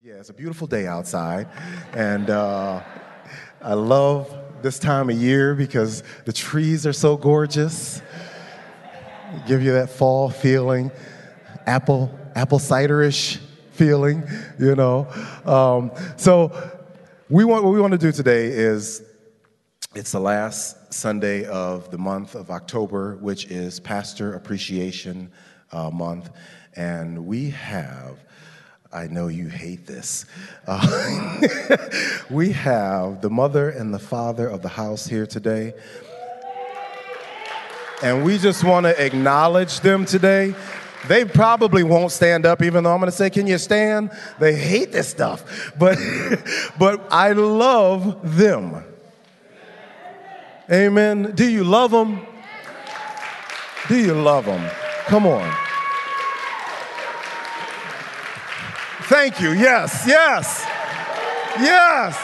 Yeah, it's a beautiful day outside, and uh, I love this time of year because the trees are so gorgeous. Give you that fall feeling, apple apple ciderish feeling, you know. Um, so we want what we want to do today is it's the last Sunday of the month of October, which is Pastor Appreciation uh, Month, and we have. I know you hate this. Uh, we have the mother and the father of the house here today. And we just want to acknowledge them today. They probably won't stand up, even though I'm going to say, Can you stand? They hate this stuff. But, but I love them. Amen. Do you love them? Do you love them? Come on. Thank you. Yes, yes, yes.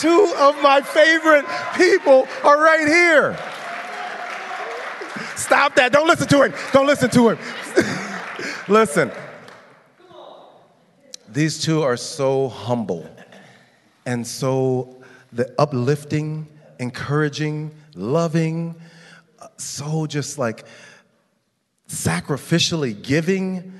Two of my favorite people are right here. Stop that. Don't listen to him. Don't listen to him. listen. These two are so humble and so the uplifting, encouraging, loving, so just like sacrificially giving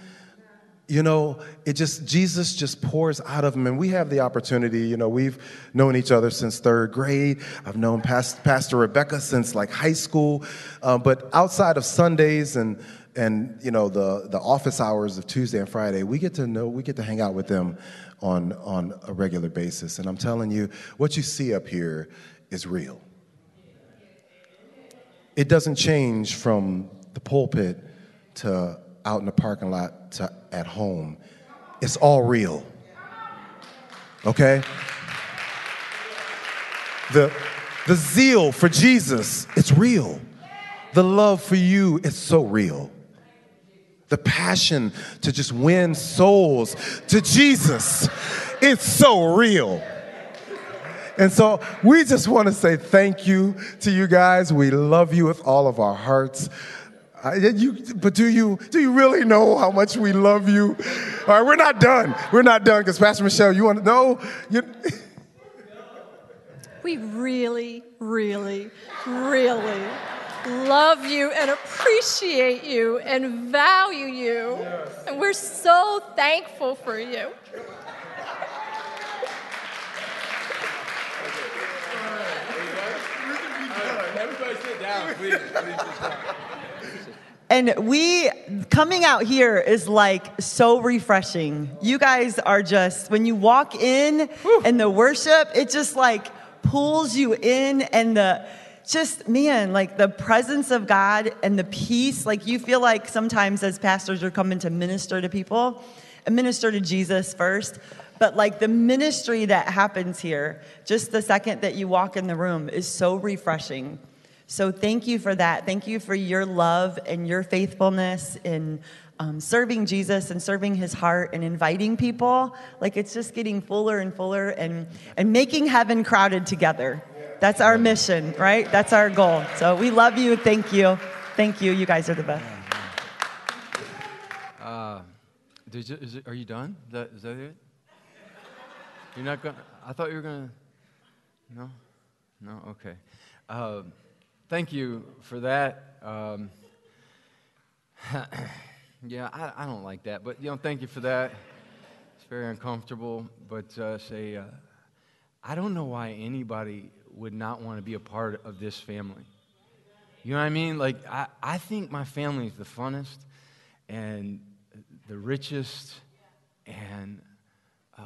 you know it just jesus just pours out of them and we have the opportunity you know we've known each other since third grade. I've known past, pastor rebecca since like high school. Uh, but outside of sundays and and you know the the office hours of tuesday and friday we get to know we get to hang out with them on on a regular basis. And i'm telling you what you see up here is real. It doesn't change from the pulpit to out in the parking lot to at home. It's all real. Okay? The, the zeal for Jesus, it's real. The love for you, it's so real. The passion to just win souls to Jesus, it's so real. And so we just want to say thank you to you guys. We love you with all of our hearts. I, you, but do you, do you really know how much we love you? All right, we're not done. We're not done because Pastor Michelle, you want to know? You, we really, really, really love you and appreciate you and value you. Yes. And we're so thankful for you. Everybody sit down, please. please and we coming out here is like so refreshing. You guys are just, when you walk in Whew. and the worship, it just like pulls you in and the, just man, like the presence of God and the peace. Like you feel like sometimes as pastors are coming to minister to people and minister to Jesus first. But like the ministry that happens here, just the second that you walk in the room is so refreshing. So thank you for that. Thank you for your love and your faithfulness in um, serving Jesus and serving his heart and inviting people. Like it's just getting fuller and fuller and, and making heaven crowded together. That's our mission, right? That's our goal. So we love you. Thank you. Thank you. You guys are the best. Uh, it, are you done? Is that, is that it? You're not going to? I thought you were going to. No? No? Okay. Uh, thank you for that. Um, yeah, I, I, don't like that, but you know, thank you for that. It's very uncomfortable, but uh, say, uh, I don't know why anybody would not want to be a part of this family. You know what I mean? Like, I, I think my family is the funnest and the richest and uh,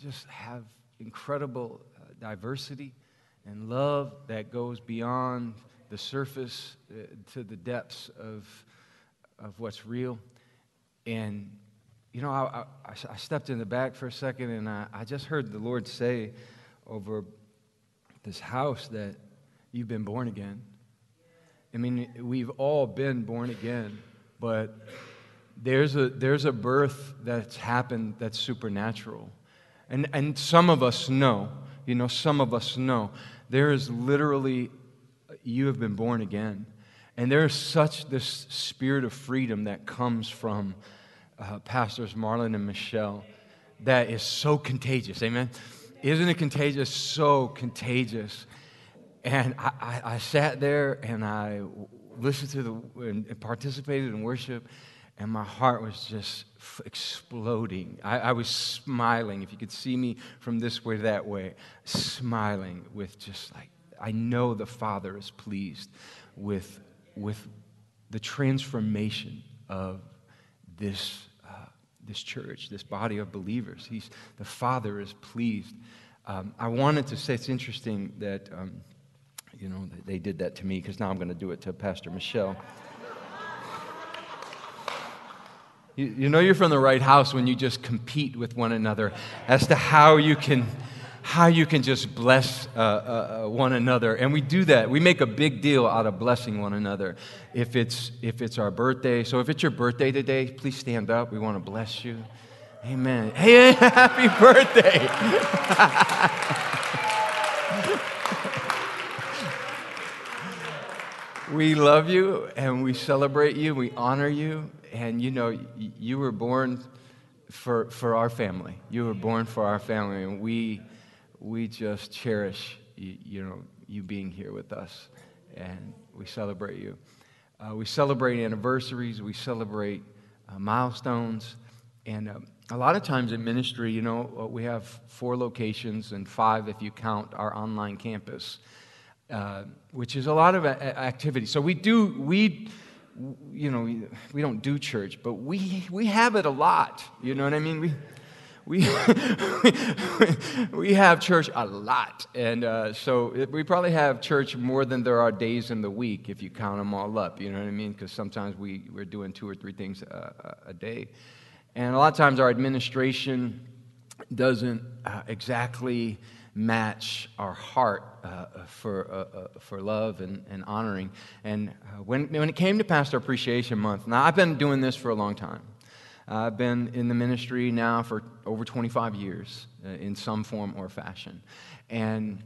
just have incredible uh, diversity and love that goes beyond the surface uh, to the depths of, of what's real. And, you know, I, I, I, stepped in the back for a second and I, I just heard the Lord say over this house that you've been born again. I mean, we've all been born again, but there's a, there's a birth that's happened that's supernatural. And, and some of us know, you know, some of us know there is literally, you have been born again. And there's such this spirit of freedom that comes from uh, Pastors Marlon and Michelle that is so contagious. Amen? Isn't it contagious? So contagious. And I, I, I sat there and I listened to the, and participated in worship, and my heart was just exploding. I, I, was smiling. If you could see me from this way, to that way, smiling with just like, I know the Father is pleased with, with the transformation of this, uh, this church, this body of believers. He's, the Father is pleased. Um, I wanted to say it's interesting that, um, you know, they did that to me because now I'm going to do it to Pastor Michelle. You, you know you're from the right house when you just compete with one another as to how you can how you can just bless uh, uh, uh, one another. And we do that. We make a big deal out of blessing one another. If it's, if it's our birthday, so if it's your birthday today, please stand up. We want to bless you. Amen. Hey, happy birthday. we love you and we celebrate you. We honor you and you know, you were born for, for our family. You were born for our family, and we, we just cherish, you, you know, you being here with us, and we celebrate you. Uh, we celebrate anniversaries, we celebrate uh, milestones, and uh, a lot of times in ministry, you know, uh, we have four locations and five if you count our online campus, uh, which is a lot of a- activity. So we do, we, you know, we, we don't do church, but we, we have it a lot. You know what I mean? We, we, we have church a lot. And uh, so we probably have church more than there are days in the week if you count them all up. You know what I mean? Because sometimes we, we're doing two or three things a, a, day. And a lot of times our administration doesn't uh, exactly match our heart uh, for, uh, uh, for love and, and honoring. And uh, when, when it came to Pastor Appreciation Month, now I've been doing this for a long time. I've been in the ministry now for over 25 years uh, in some form or fashion. And,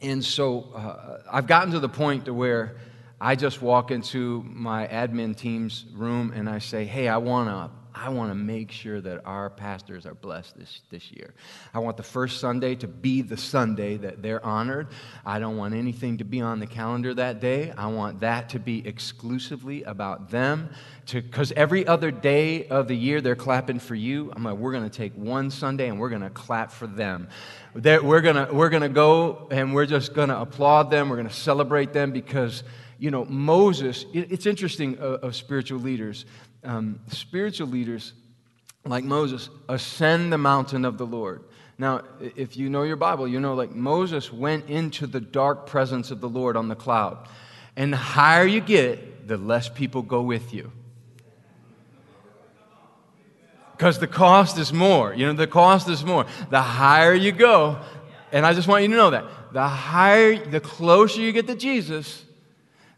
and so uh, I've gotten to the point to where I just walk into my admin team's room and I say, hey, I want to I want to make sure that our pastors are blessed this, this year. I want the first Sunday to be the Sunday that they're honored. I don't want anything to be on the calendar that day. I want that to be exclusively about them. Because every other day of the year they're clapping for you. I'm like, we're going to take one Sunday and we're going to clap for them. We're going we're going to go and we're just going to applaud them. We're going to celebrate them because you know, Moses, it's interesting of, of spiritual leaders um, spiritual leaders like Moses ascend the mountain of the Lord. Now, if you know your Bible, you know like Moses went into the dark presence of the Lord on the cloud. And the higher you get, the less people go with you. Because the cost is more. You know, the cost is more. The higher you go, and I just want you to know that, the higher, the closer you get to Jesus,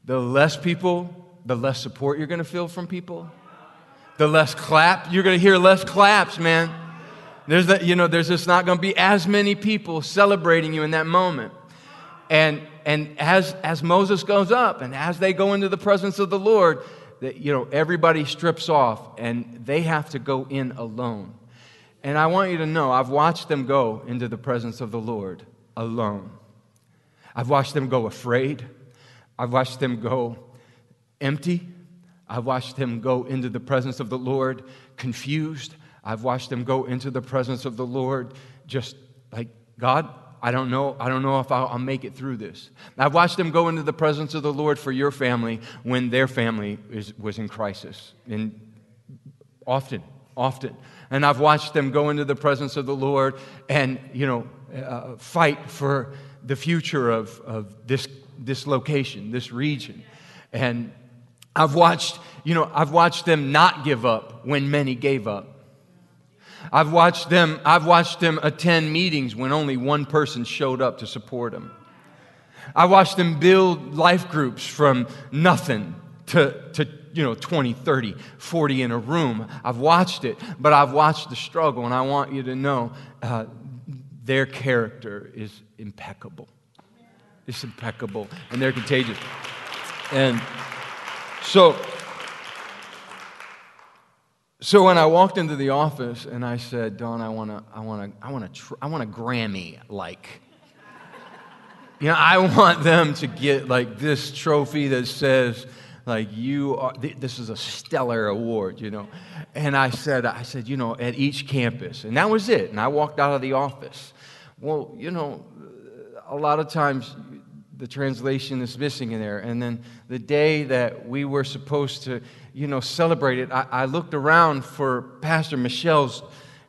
the less people, the less support you're going to feel from people, the less clap. You're going to hear less claps, man. There's that, you know, there's just not going to be as many people celebrating you in that moment. And, and as, as Moses goes up and as they go into the presence of the Lord, that, you know, everybody strips off and they have to go in alone. And I want you to know, I've watched them go into the presence of the Lord alone. I've watched them go afraid. I've watched them go empty. I've watched them go into the presence of the Lord confused. I've watched them go into the presence of the Lord just like, God, I don't know. I don't know if I'll, I'll, make it through this. I've watched them go into the presence of the Lord for your family when their family is, was in crisis. And often, often. And I've watched them go into the presence of the Lord and, you know, uh, fight for the future of, of this, this location, this region. And I've watched, you know, I've watched them not give up when many gave up. I've watched them, I've watched them attend meetings when only one person showed up to support them. I watched them build life groups from nothing to, to you know 20 30 40 in a room i've watched it but i've watched the struggle and i want you to know uh, their character is impeccable it's impeccable and they're contagious and So, so when I walked into the office and I said, Don, I want to, I want to, I want to, tr- I want a Grammy like. You know, I want them to get like this trophy that says, like you are th- this is a stellar award you know and i said i said you know at each campus and that was it and i walked out of the office well you know a lot of times the translation is missing in there and then the day that we were supposed to you know celebrate it i, I looked around for pastor michelle's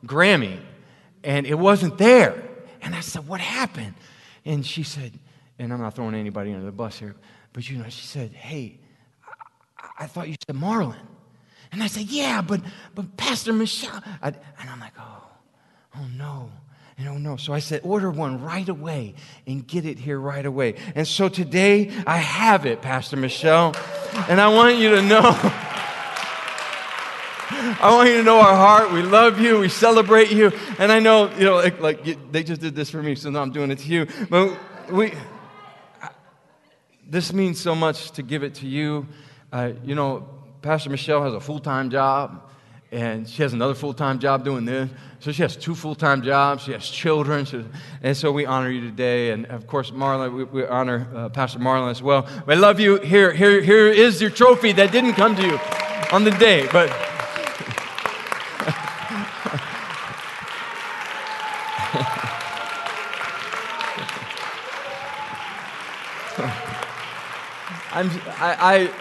grammy and it wasn't there and i said what happened and she said and i'm not throwing anybody under the bus here but you know she said hey I thought you said Marlon. And I said, yeah, but, but Pastor Michelle. I, and I'm like, oh, oh no. And oh no. So I said, order one right away and get it here right away. And so today I have it, Pastor Michelle. And I want you to know. I want you to know our heart. We love you. We celebrate you. And I know, you know, like, like they just did this for me, so now I'm doing it to you. But we, this means so much to give it to you. Uh, you know, Pastor Michelle has a full time job, and she has another full time job doing this. So she has two full time jobs. She has children. She, and so we honor you today. And of course, Marlon, we, we honor uh, Pastor Marlon as well. I love you. Here, here, here is your trophy that didn't come to you on the day, but. I'm, I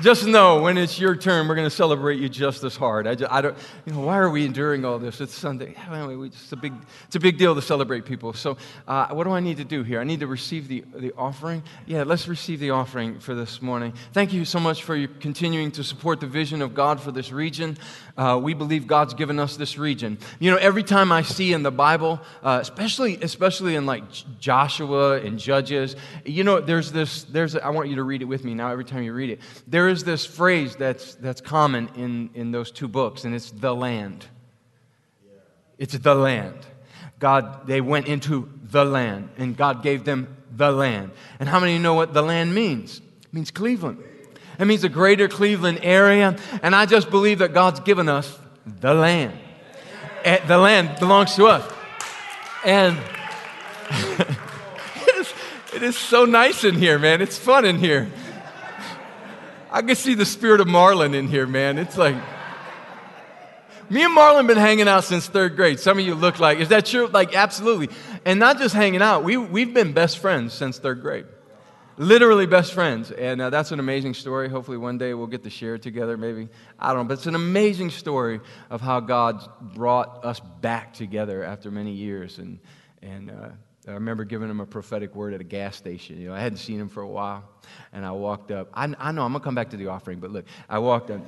just know when it's your turn, we're going to celebrate you just as hard. I, just, I don't, you know, why are we enduring all this? It's Sunday. It's a big, it's a big deal to celebrate people. So, uh, what do I need to do here? I need to receive the, the offering. Yeah, let's receive the offering for this morning. Thank you so much for continuing to support the vision of God for this region. Uh, we believe God's given us this region. You know, every time I see in the Bible, uh, especially, especially in like Joshua and Judges, you know, there's this. There's. I want you to read it with me now. Every time you read it, there there is this phrase that's, that's common in, in those two books, and it's the land. It's the land. God, they went into the land, and God gave them the land. And how many know what the land means? It means Cleveland. It means the greater Cleveland area. And I just believe that God's given us the land. And the land belongs to us. And it, is, it is so nice in here, man. It's fun in here. I can see the spirit of Marlon in here, man. It's like, me and Marlon been hanging out since third grade. Some of you look like, is that true? Like, absolutely. And not just hanging out, we, we've been best friends since third grade. Literally best friends. And uh, that's an amazing story. Hopefully, one day we'll get to share it together, maybe. I don't know. But it's an amazing story of how God brought us back together after many years. And, and uh, I remember giving him a prophetic word at a gas station. You know, I hadn't seen him for a while, and I walked up. I, I know I'm gonna come back to the offering, but look, I walked up.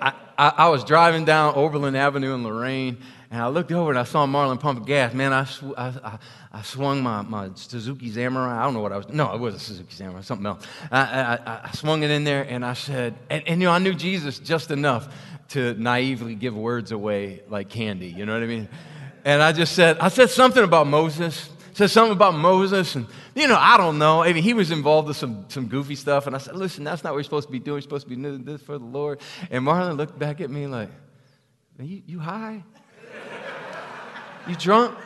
I, I, I, was driving down Oberlin Avenue in Lorain, and I looked over and I saw Marlon pump gas. Man, I, sw- I, I, swung my, my Suzuki Samurai. I don't know what I was. No, it was a Suzuki Samurai, something else. I, I, swung it in there, and I said, and, and you know, I knew Jesus just enough to naively give words away like candy. You know what I mean? And I just said, I said something about Moses. Said something about Moses, and you know, I don't know. I mean, he was involved with some, some goofy stuff, and I said, "Listen, that's not what you're supposed to be doing. You're supposed to be doing this for the Lord." And Marlon looked back at me like, "You, you high? you drunk?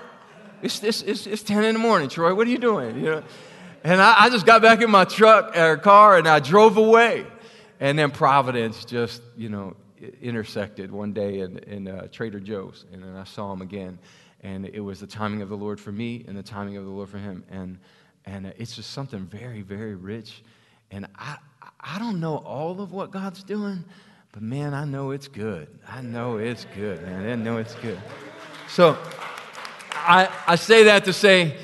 It's, it's, it's, it's 10 in the morning, Troy. What are you doing?" You know, and I, I just got back in my truck or car, and I drove away. And then Providence just, you know, intersected one day in, in uh, Trader Joe's, and then I saw him again. And it was the timing of the Lord for me and the timing of the Lord for him. And, and it's just something very, very rich. And I, I don't know all of what God's doing, but man, I know it's good. I know it's good, man. I know it's good. So I, I say that to say,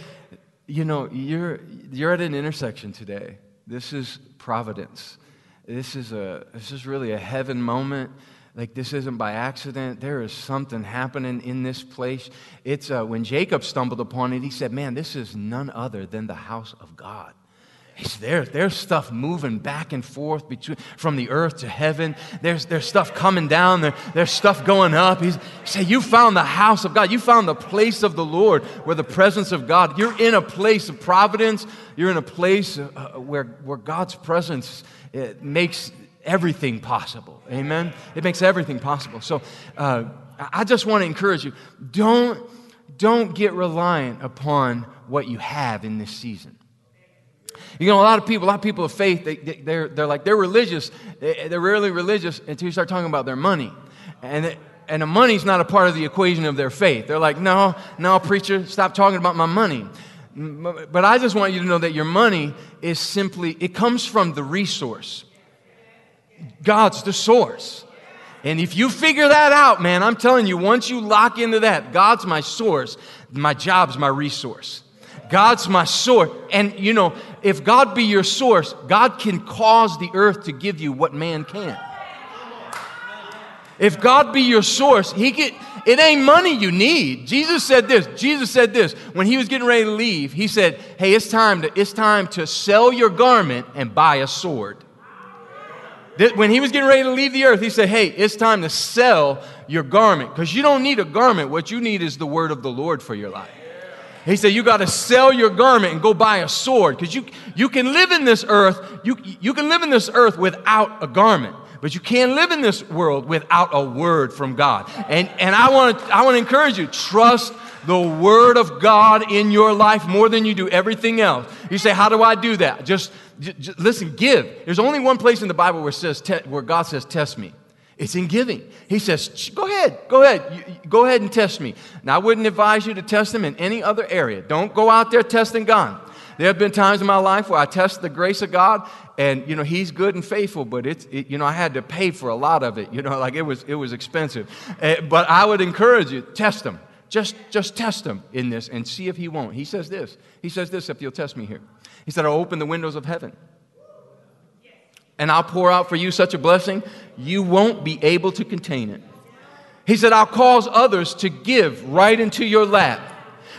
you know, you're, you're at an intersection today. This is providence this is a this is really a heaven moment like this isn't by accident there is something happening in this place it's uh, when jacob stumbled upon it he said man this is none other than the house of god He's there, there's stuff moving back and forth between, from the earth to heaven. There's, there's stuff coming down. There, there's stuff going up. He's, he said, You found the house of God. You found the place of the Lord where the presence of God. You're in a place of providence. You're in a place uh, where, where God's presence it makes everything possible. Amen? It makes everything possible. So uh, I just want to encourage you don't, don't get reliant upon what you have in this season. You know, a lot of people, a lot of people of faith, they, they, they're, they're like, they're religious. They're really religious until you start talking about their money. And, it, and the money's not a part of the equation of their faith. They're like, no, no, preacher, stop talking about my money. But I just want you to know that your money is simply, it comes from the resource. God's the source. And if you figure that out, man, I'm telling you, once you lock into that, God's my source, my job's my resource. God's my source. And you know, if God be your source, God can cause the earth to give you what man can't. If God be your source, He can. It ain't money you need. Jesus said this. Jesus said this when He was getting ready to leave. He said, "Hey, it's time to it's time to sell your garment and buy a sword." When he was getting ready to leave the earth, he said, Hey, it's time to sell your garment because you don't need a garment. What you need is the word of the Lord for your life. He said, You got to sell your garment and go buy a sword because you, you can live in this earth. You, you can live in this earth without a garment. But you can't live in this world without a word from God. And, and I want to I want to encourage you trust the word of God in your life more than you do everything else. You say, How do I do that? Just, just listen, give. There's only one place in the Bible where, says, where God says, Test me. It's in giving. He says, Go ahead, go ahead, go ahead and test me. Now, I wouldn't advise you to test him in any other area. Don't go out there testing God. There have been times in my life where I test the grace of God, and you know He's good and faithful, but it's it, you know I had to pay for a lot of it. You know, like it was it was expensive. Uh, but I would encourage you test Him. Just just test Him in this and see if He won't. He says this. He says this. If you'll test me here, He said, "I'll open the windows of heaven." And I'll pour out for you such a blessing, you won't be able to contain it. He said, I'll cause others to give right into your lap.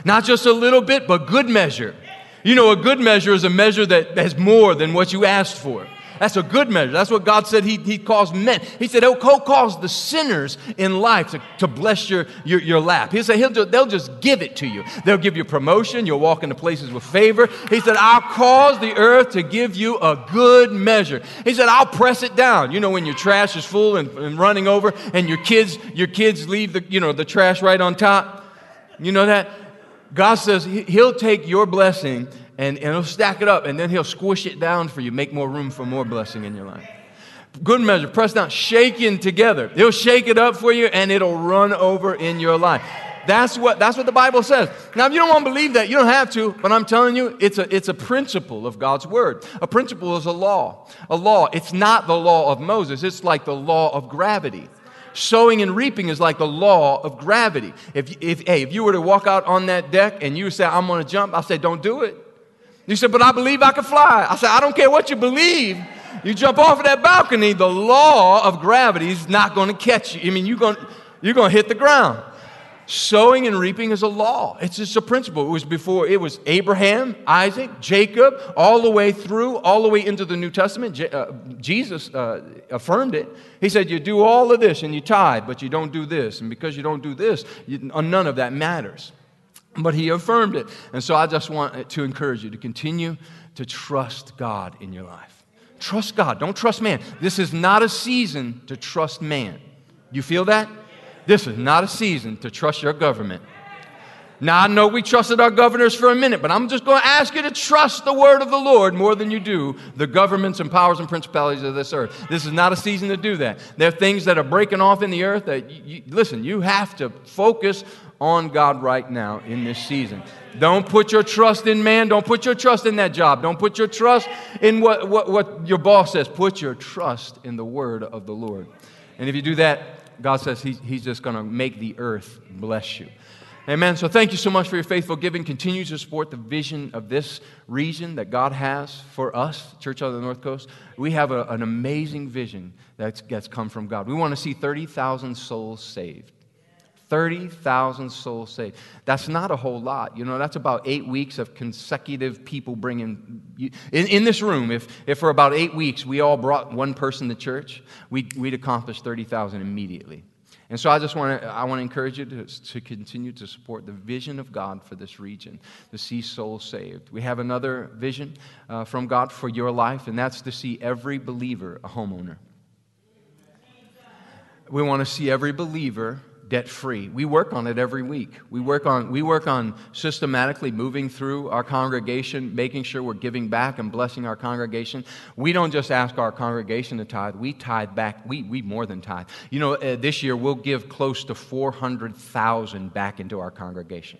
Not just a little bit, but good measure you know, a good measure is a measure that has more than what you asked for. That's a good measure. That's what God said He, he calls men. He said oh, He'll cause the sinners in life to, to bless your, your, your lap. He said he'll they'll just give it to you. They'll give you promotion. You'll walk into places with favor. He said, I'll cause the earth to give you a good measure. He said, I'll press it down. You know, when your trash is full and, and running over and your kids, your kids leave the, you know, the trash right on top. You know that? God says He'll take your blessing and, and He'll stack it up and then He'll squish it down for you, make more room for more blessing in your life. Good measure, press down, shaking together. He'll shake it up for you and it'll run over in your life. That's what, that's what the Bible says. Now, if you don't want to believe that, you don't have to, but I'm telling you, it's a, it's a principle of God's Word. A principle is a law. A law, it's not the law of Moses, it's like the law of gravity. Sowing and reaping is like the law of gravity. If, if, hey, if you were to walk out on that deck and you say, I'm going to jump, I'll say, don't do it. You said, but I believe I can fly. I said, I don't care what you believe. You jump off of that balcony, the law of gravity is not going to catch you. I mean, you're going, you're going to hit the ground. Sowing and reaping is a law. It's just a principle. It was before, it was Abraham, Isaac, Jacob, all the way through, all the way into the New Testament. Je- uh, Jesus uh, affirmed it. He said, You do all of this and you tithe, but you don't do this. And because you don't do this, you, none of that matters. But he affirmed it. And so I just want to encourage you to continue to trust God in your life. Trust God. Don't trust man. This is not a season to trust man. You feel that? This is not a season to trust your government. Now, I know we trusted our governors for a minute, but I'm just going to ask you to trust the word of the Lord more than you do the governments and powers and principalities of this earth. This is not a season to do that. There are things that are breaking off in the earth that, you, you, listen, you have to focus on God right now in this season. Don't put your trust in man. Don't put your trust in that job. Don't put your trust in what, what, what your boss says. Put your trust in the word of the Lord. And if you do that, God says he, He's just going to make the earth bless you. Amen. So thank you so much for your faithful giving. Continue to support the vision of this region that God has for us, Church of the North Coast. We have a, an amazing vision that's, that's come from God. We want to see 30,000 souls saved. 30,000 souls saved. That's not a whole lot. You know, that's about eight weeks of consecutive people bringing. In, in this room, if, if for about eight weeks we all brought one person to church, we'd, we'd accomplish 30,000 immediately. And so I just want to, I want to encourage you to, to continue to support the vision of God for this region, to see souls saved. We have another vision uh, from God for your life, and that's to see every believer a homeowner. We want to see every believer debt free. We work on it every week. We work on, we work on systematically moving through our congregation, making sure we're giving back and blessing our congregation. We don't just ask our congregation to tithe, we tithe back. We, we more than tithe. You know, uh, this year we'll give close to 400,000 back into our congregation.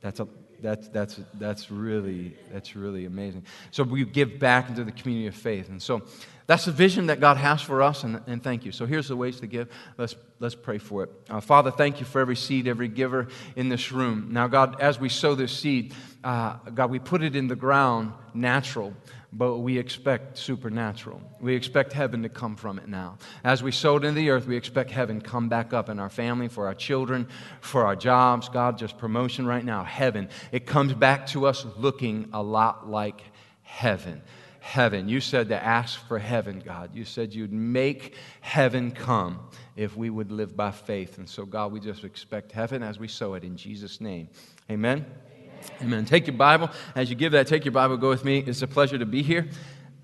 That's a that's, that's, that's, really, that's really amazing. So we give back into the community of faith. And so that's the vision that God has for us, and, and thank you. So here's the ways to give. Let's, let's pray for it. Uh, Father, thank you for every seed, every giver in this room. Now, God, as we sow this seed, uh, God, we put it in the ground natural, but we expect supernatural. We expect heaven to come from it now. As we sow it in the earth, we expect heaven come back up in our family, for our children, for our jobs. God, just promotion right now. Heaven. It comes back to us looking a lot like heaven heaven. You said to ask for heaven, God. You said you'd make heaven come if we would live by faith. And so, God, we just expect heaven as we sow it in Jesus' name. Amen. Amen. Amen. Take your Bible. As you give that, take your Bible, go with me. It's a pleasure to be here.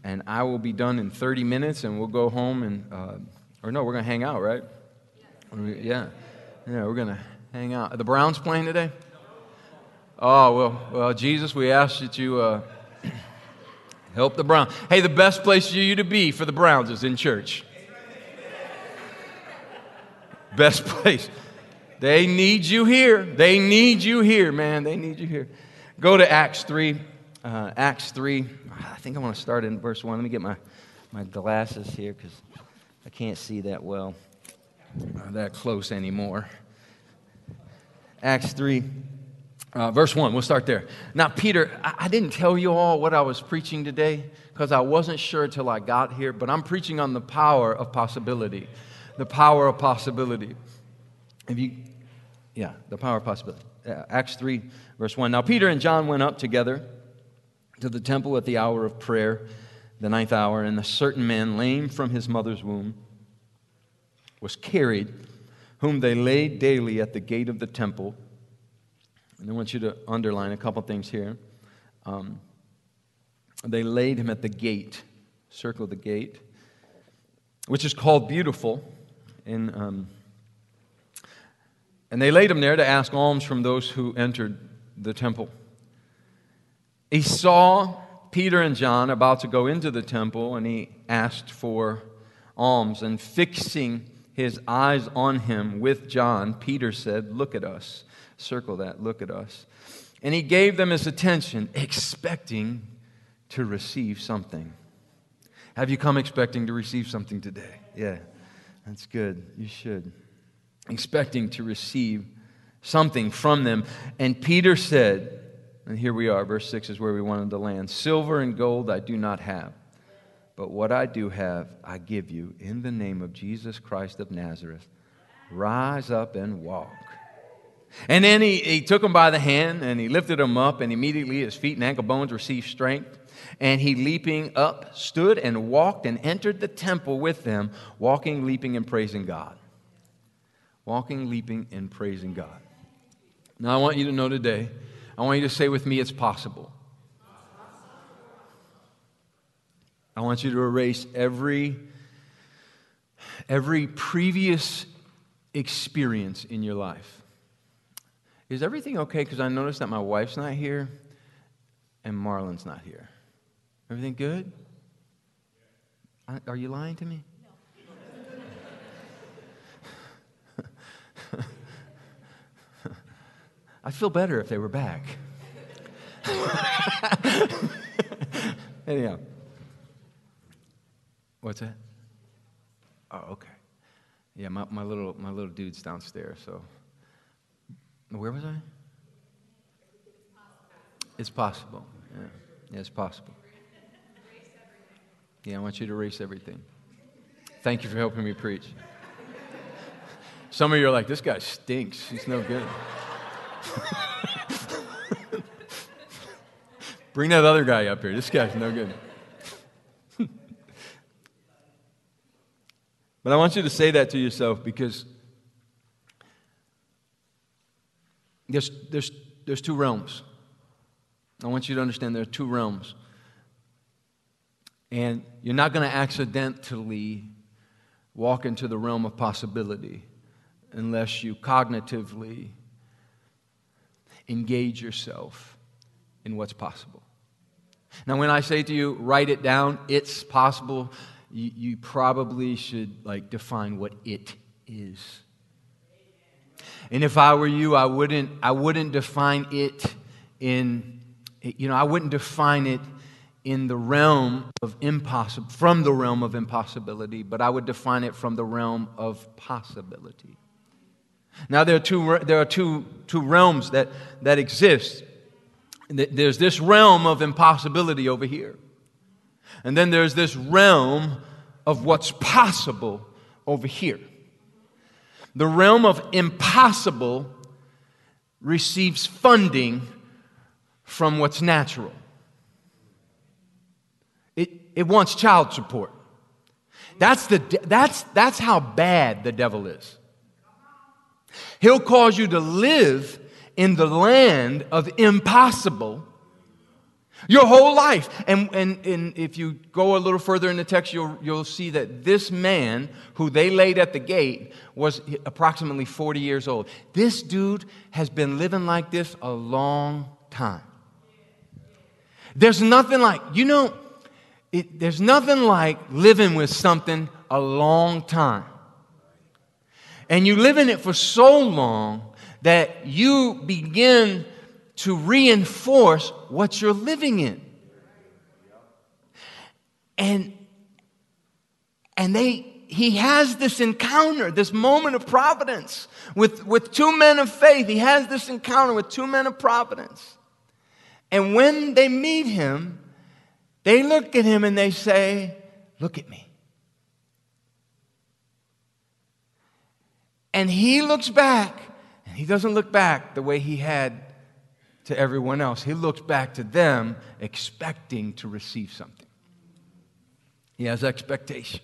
And I will be done in 30 minutes, and we'll go home and, uh, or no, we're going to hang out, right? Yeah. Yeah, we're going to hang out. Are the Browns playing today? Oh, well, well, Jesus, we ask that you. Uh, Help the Browns. Hey, the best place for you to be for the Browns is in church. Best place. They need you here. They need you here, man. They need you here. Go to Acts 3. Uh, Acts 3. I think I want to start in verse 1. Let me get my, my glasses here because I can't see that well, that close anymore. Acts 3. Uh, verse 1, we'll start there. Now, Peter, I, I didn't tell you all what I was preaching today because I wasn't sure till I got here, but I'm preaching on the power of possibility. The power of possibility. If you, yeah, the power of possibility. Uh, Acts 3, verse 1. Now, Peter and John went up together to the temple at the hour of prayer, the ninth hour, and a certain man, lame from his mother's womb, was carried, whom they laid daily at the gate of the temple and I want you to underline a couple things here. Um, they laid him at the gate, circle the gate, which is called Beautiful. Um, and they laid him there to ask alms from those who entered the temple. He saw Peter and John about to go into the temple, and he asked for alms. And fixing his eyes on him with John, Peter said, Look at us. Circle that. Look at us. And he gave them his attention, expecting to receive something. Have you come expecting to receive something today? Yeah, that's good. You should. Expecting to receive something from them. And Peter said, and here we are, verse 6 is where we wanted to land Silver and gold I do not have, but what I do have, I give you in the name of Jesus Christ of Nazareth. Rise up and walk. And then he, he took him by the hand and he lifted him up, and immediately his feet and ankle bones received strength. And he, leaping up, stood and walked and entered the temple with them, walking, leaping, and praising God. Walking, leaping, and praising God. Now, I want you to know today, I want you to say with me, it's possible. I want you to erase every, every previous experience in your life. Is everything okay? Because I noticed that my wife's not here and Marlon's not here. Everything good? Are you lying to me? No. I'd feel better if they were back. Anyhow. What's that? Oh, okay. Yeah, my, my, little, my little dude's downstairs, so where was I? It's possible. Yeah. yeah, it's possible. Yeah, I want you to erase everything. Thank you for helping me preach. Some of you are like, this guy stinks. He's no good. Bring that other guy up here. This guy's no good. but I want you to say that to yourself because there's, there's, there's two realms. I want you to understand there are two realms. And you're not going to accidentally walk into the realm of possibility unless you cognitively engage yourself in what's possible. Now, when I say to you, write it down, it's possible, you, you probably should like define what it is. And if I were you, I wouldn't, I wouldn't define it in, you know, I wouldn't define it in the realm of impossible, from the realm of impossibility, but I would define it from the realm of possibility. Now, there are two, there are two, two realms that, that exist. There's this realm of impossibility over here. And then there's this realm of what's possible over here. The realm of impossible receives funding from what's natural. It, it wants child support. That's, the, that's, that's how bad the devil is. He'll cause you to live in the land of impossible your whole life. And, and, and if you go a little further in the text, you'll, you'll see that this man who they laid at the gate was approximately 40 years old. This dude has been living like this a long time. There's nothing like, you know, it, there's nothing like living with something a long time. And you live in it for so long that you begin to reinforce what you're living in. And, and they, he has this encounter, this moment of providence with, with two men of faith. He has this encounter with two men of providence. And when they meet him, they look at him and they say, Look at me. And he looks back, and he doesn't look back the way he had to everyone else. He looks back to them expecting to receive something. He has expectation.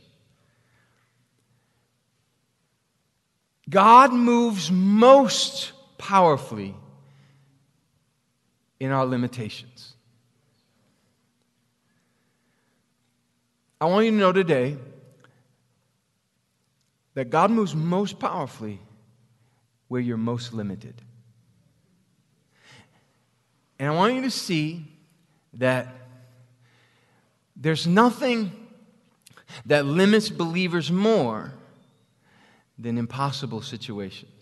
God moves most powerfully in our limitations. I want you to know today that God moves most powerfully where you're most limited. And I want you to see that there's nothing that limits believers more than impossible situations.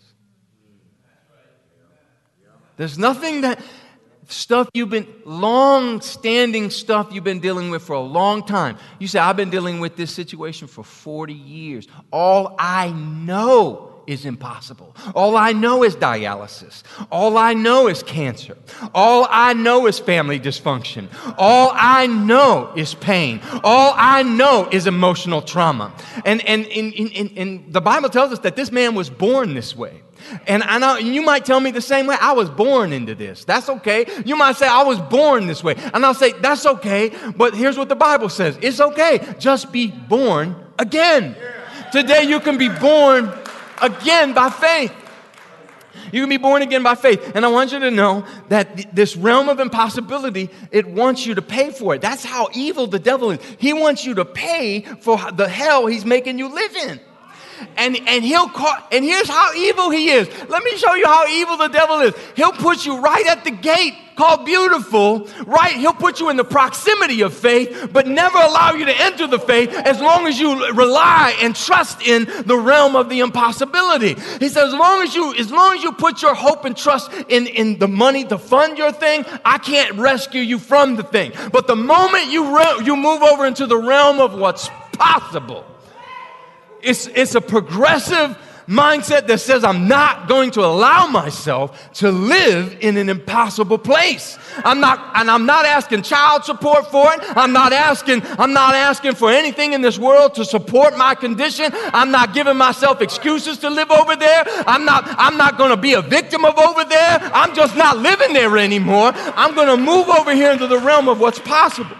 There's nothing that stuff you've been long standing stuff you've been dealing with for a long time. You say, I've been dealing with this situation for 40 years. All I know is impossible. All I know is dialysis. All I know is cancer. All I know is family dysfunction. All I know is pain. All I know is emotional trauma. And, and, and, and, and the Bible tells us that this man was born this way. And I know you might tell me the same way. I was born into this. That's okay. You might say I was born this way. And I'll say that's okay. But here's what the Bible says. It's okay. Just be born again. Today you can be born again by faith. You can be born again by faith. And I want you to know that this realm of impossibility, it wants you to pay for it. That's how evil the devil is. He wants you to pay for the hell he's making you live in and, and he'll call, and here's how evil he is. Let me show you how evil the devil is. He'll put you right at the gate called beautiful, right? He'll put you in the proximity of faith, but never allow you to enter the faith as long as you rely and trust in the realm of the impossibility. He says, as long as you, as long as you put your hope and trust in, in the money to fund your thing, I can't rescue you from the thing. But the moment you, re- you move over into the realm of what's possible, it's, it's a progressive mindset that says I'm not going to allow myself to live in an impossible place. I'm not, and I'm not asking child support for it. I'm not asking, I'm not asking for anything in this world to support my condition. I'm not giving myself excuses to live over there. I'm not, I'm not going to be a victim of over there. I'm just not living there anymore. I'm going to move over here into the realm of what's possible.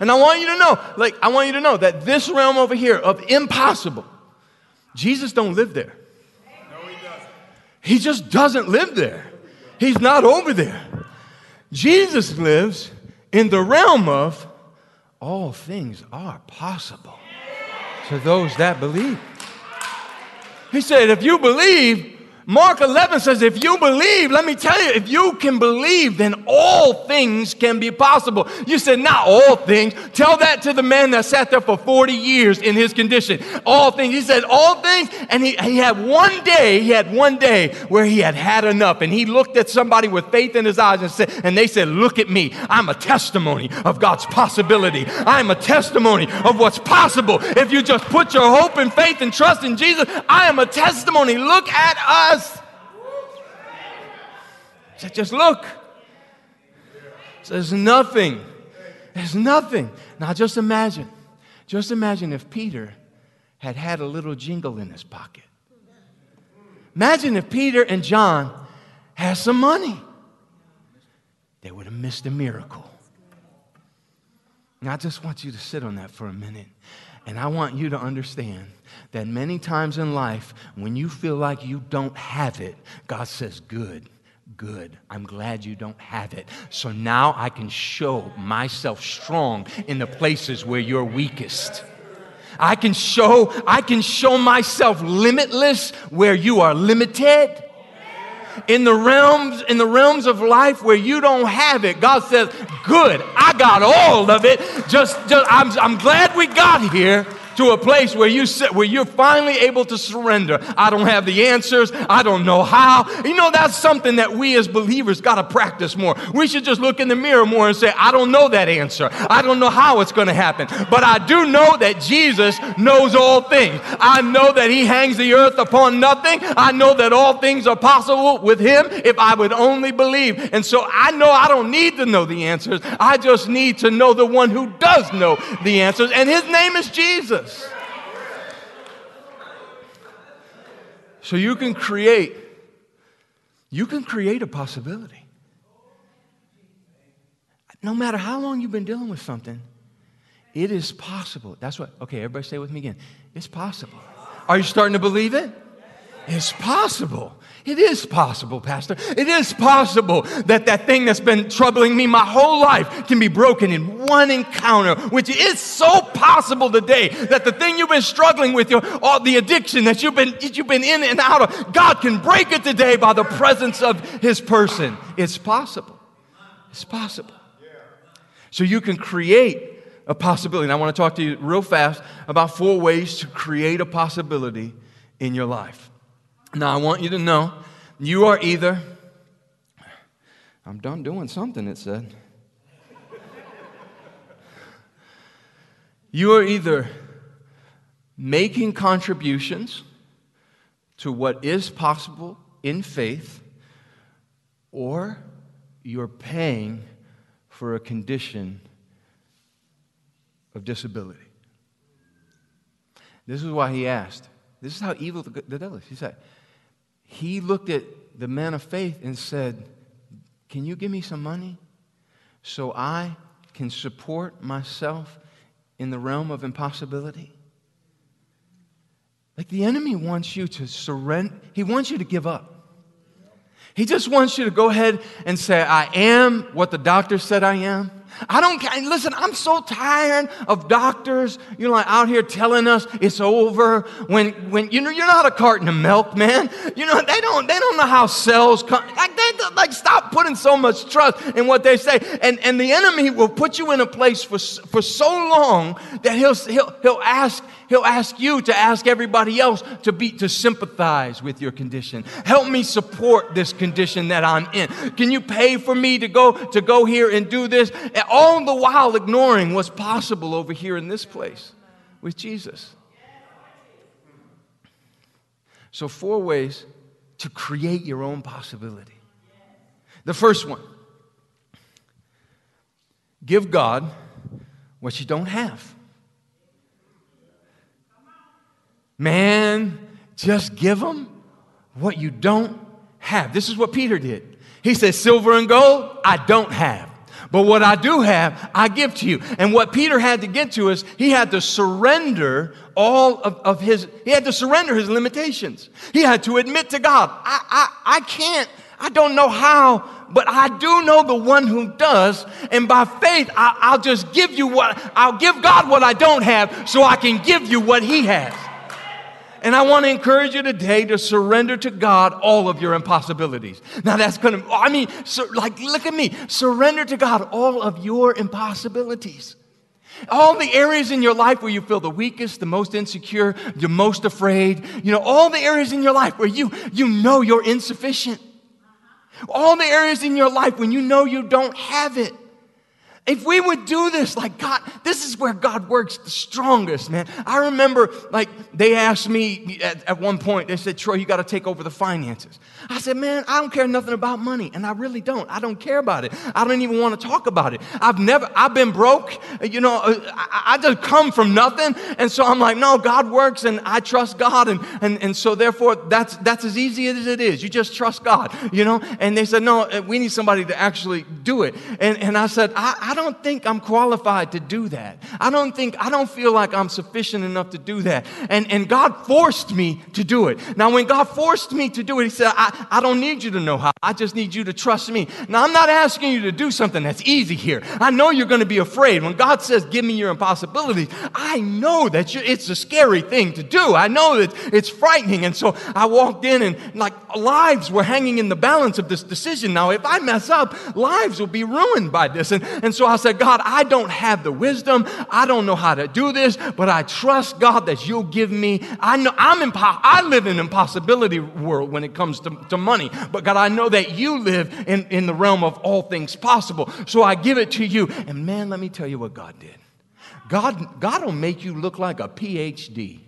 And I want you to know, like, I want you to know that this realm over here of impossible, Jesus don't live there. No, he doesn't. He just doesn't live there. He's not over there. Jesus lives in the realm of all things are possible to those that believe. He said, if you believe, Mark 11 says, if you believe, let me tell you, if you can believe, then all things can be possible. You said, not all things. Tell that to the man that sat there for 40 years in his condition. All things. He said, all things. And he, he had one day, he had one day where he had had enough. And he looked at somebody with faith in his eyes and said, and they said, look at me. I'm a testimony of God's possibility. I'm a testimony of what's possible. If you just put your hope and faith and trust in Jesus, I am a testimony. Look at us. Said, just look. So there's nothing. There's nothing. Now just imagine. Just imagine if Peter had had a little jingle in his pocket. Imagine if Peter and John had some money. They would have missed a miracle. And I just want you to sit on that for a minute. And I want you to understand that many times in life, when you feel like you don't have it, God says, Good, good. I'm glad you don't have it. So now I can show myself strong in the places where you're weakest. I can show, I can show myself limitless where you are limited in the realms in the realms of life where you don't have it god says good i got all of it just, just I'm, I'm glad we got here to a place where you sit, where you're finally able to surrender. I don't have the answers. I don't know how. You know, that's something that we as believers got to practice more. We should just look in the mirror more and say, I don't know that answer. I don't know how it's going to happen. But I do know that Jesus knows all things. I know that he hangs the earth upon nothing. I know that all things are possible with him if I would only believe. And so I know I don't need to know the answers. I just need to know the one who does know the answers. And his name is Jesus. So you can create, you can create a possibility. No matter how long you've been dealing with something, it is possible. That's what, okay, everybody say with me again. It's possible. Are you starting to believe it? It's possible. It is possible, Pastor. It is possible that that thing that's been troubling me my whole life can be broken in one encounter, which is so possible today that the thing you've been struggling with, your, all the addiction that you've been, that you've been in and out of, God can break it today by the presence of His person. It's possible. It's possible. So you can create a possibility. And I want to talk to you real fast about four ways to create a possibility in your life. Now, I want you to know you are either, I'm done doing something, it said. you are either making contributions to what is possible in faith, or you're paying for a condition of disability. This is why he asked. This is how evil the, the devil is. He said, he looked at the man of faith and said, Can you give me some money so I can support myself in the realm of impossibility? Like the enemy wants you to surrender, he wants you to give up. He just wants you to go ahead and say, I am what the doctor said I am. I don't care. listen. I'm so tired of doctors, you know, like out here telling us it's over when, when you know you're not a carton of milk, man. You know they don't they don't know how cells come. Like they like stop putting so much trust in what they say, and and the enemy will put you in a place for for so long that he'll he'll he'll ask he'll ask you to ask everybody else to be to sympathize with your condition. Help me support this condition that I'm in. Can you pay for me to go to go here and do this? All the while ignoring what's possible over here in this place with Jesus. So, four ways to create your own possibility. The first one give God what you don't have. Man, just give him what you don't have. This is what Peter did. He said, Silver and gold, I don't have. But what I do have, I give to you. And what Peter had to get to is he had to surrender all of, of his, he had to surrender his limitations. He had to admit to God, I, I, I can't, I don't know how, but I do know the one who does. And by faith, I, will just give you what, I'll give God what I don't have so I can give you what He has. And I want to encourage you today to surrender to God all of your impossibilities. Now that's going to, I mean, so, like, look at me. Surrender to God all of your impossibilities. All the areas in your life where you feel the weakest, the most insecure, the most afraid, you know, all the areas in your life where you, you know you're insufficient. All the areas in your life when you know you don't have it. If we would do this, like God, this is where God works the strongest, man. I remember, like, they asked me at, at one point, they said, Troy, you got to take over the finances. I said, man, I don't care nothing about money, and I really don't. I don't care about it. I don't even want to talk about it. I've never, I've been broke, you know, uh, I, I just come from nothing, and so I'm like, no, God works, and I trust God, and, and, and so therefore, that's, that's as easy as it is. You just trust God, you know? And they said, no, uh, we need somebody to actually do it. And, and I said, I, I don't think I'm qualified to do that. I don't think, I don't feel like I'm sufficient enough to do that. And, and God forced me to do it. Now, when God forced me to do it, He said, I, I don't need you to know how. I just need you to trust me. Now, I'm not asking you to do something that's easy here. I know you're going to be afraid. When God says, give me your impossibilities, I know that it's a scary thing to do. I know that it's frightening. And so I walked in and like lives were hanging in the balance of this decision. Now, if I mess up, lives will be ruined by this. And, and so I said, God, I don't have the wisdom. I don't know how to do this, but I trust God that you'll give me. I know I'm impo- I live in an impossibility world when it comes to, to money, but God, I know that you live in, in the realm of all things possible. So I give it to you. And man, let me tell you what God did. God, God will make you look like a PhD.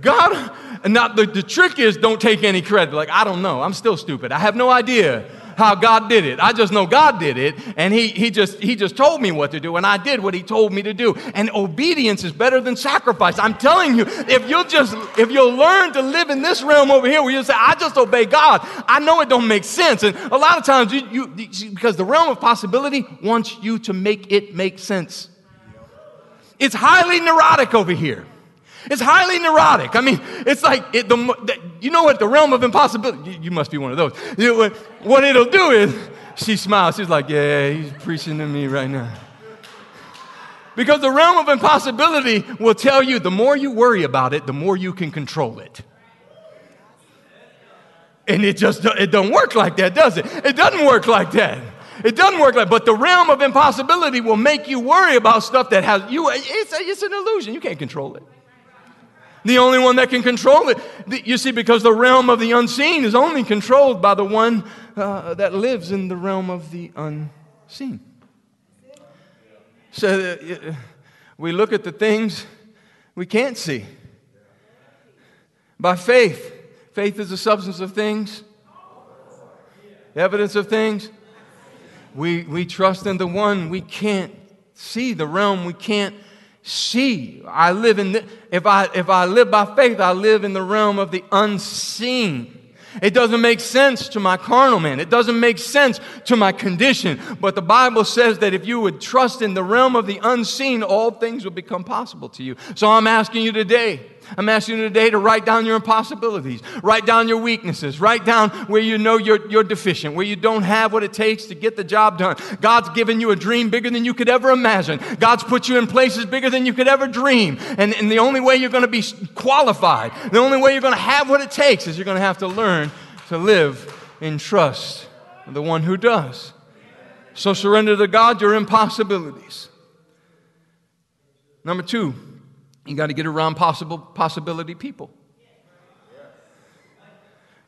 God, now the, the trick is don't take any credit. Like, I don't know. I'm still stupid. I have no idea how God did it. I just know God did it, and he, he, just, he just told me what to do, and I did what He told me to do. And obedience is better than sacrifice. I'm telling you, if you'll just, if you'll learn to live in this realm over here where you say, I just obey God, I know it don't make sense. And a lot of times, you, you because the realm of possibility wants you to make it make sense. It's highly neurotic over here. It's highly neurotic. I mean, it's like, it, the, you know what, the realm of impossibility, you, you must be one of those. You know, what it'll do is, she smiles. She's like, yeah, he's preaching to me right now. Because the realm of impossibility will tell you the more you worry about it, the more you can control it. And it just it don't work like that, does it? It doesn't work like that. It doesn't work like but the realm of impossibility will make you worry about stuff that has you it's, it's an illusion. You can't control it the only one that can control it. You see, because the realm of the unseen is only controlled by the one uh, that lives in the realm of the unseen. So uh, we look at the things we can't see. By faith, faith is the substance of things, evidence of things. We, we trust in the one we can't see, the realm we can't see. I live in the, if I if I live by faith, I live in the realm of the unseen. It doesn't make sense to my carnal man. It doesn't make sense to my condition. But the Bible says that if you would trust in the realm of the unseen, all things will become possible to you. So I'm asking you today I'm asking you today to write down your impossibilities, write down your weaknesses, write down where you know you're, you're deficient, where you don't have what it takes to get the job done. God's given you a dream bigger than you could ever imagine. God's put you in places bigger than you could ever dream. And, and the only way you're going to be qualified, the only way you're going to have what it takes is you're going to have to learn to live in trust the one who does. So surrender to God your impossibilities. Number two, you got to get around possible possibility people.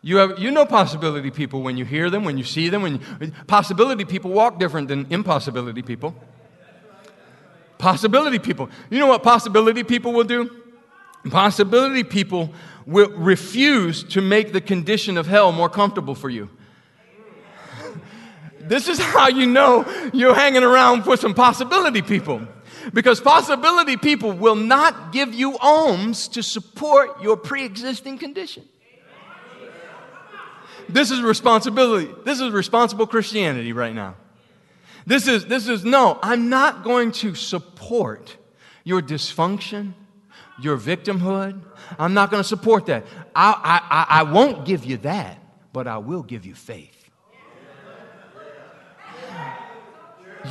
You, have, you know possibility people when you hear them, when you see them. When you, possibility people walk different than impossibility people. Possibility people. You know what possibility people will do? Possibility people will refuse to make the condition of hell more comfortable for you. this is how you know you're hanging around with some possibility people. Because possibility people will not give you alms to support your pre existing condition. This is responsibility. This is responsible Christianity right now. This is, this is no, I'm not going to support your dysfunction, your victimhood. I'm not going to support that. I, I, I won't give you that, but I will give you faith.